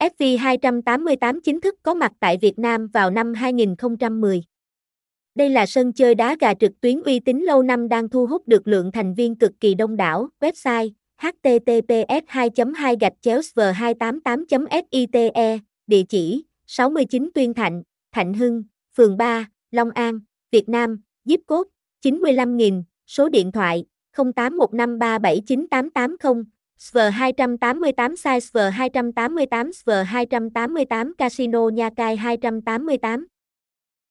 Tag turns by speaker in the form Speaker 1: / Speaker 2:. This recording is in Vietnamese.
Speaker 1: FV288 chính thức có mặt tại Việt Nam vào năm 2010. Đây là sân chơi đá gà trực tuyến uy tín lâu năm đang thu hút được lượng thành viên cực kỳ đông đảo. Website https 2 2 gạch chéo 288 site địa chỉ 69 Tuyên Thạnh, Thạnh Hưng, phường 3, Long An, Việt Nam, zip code 95.000, số điện thoại 0815379880, SV 288 size SV 288 SV 288 Casino Nha Cai 288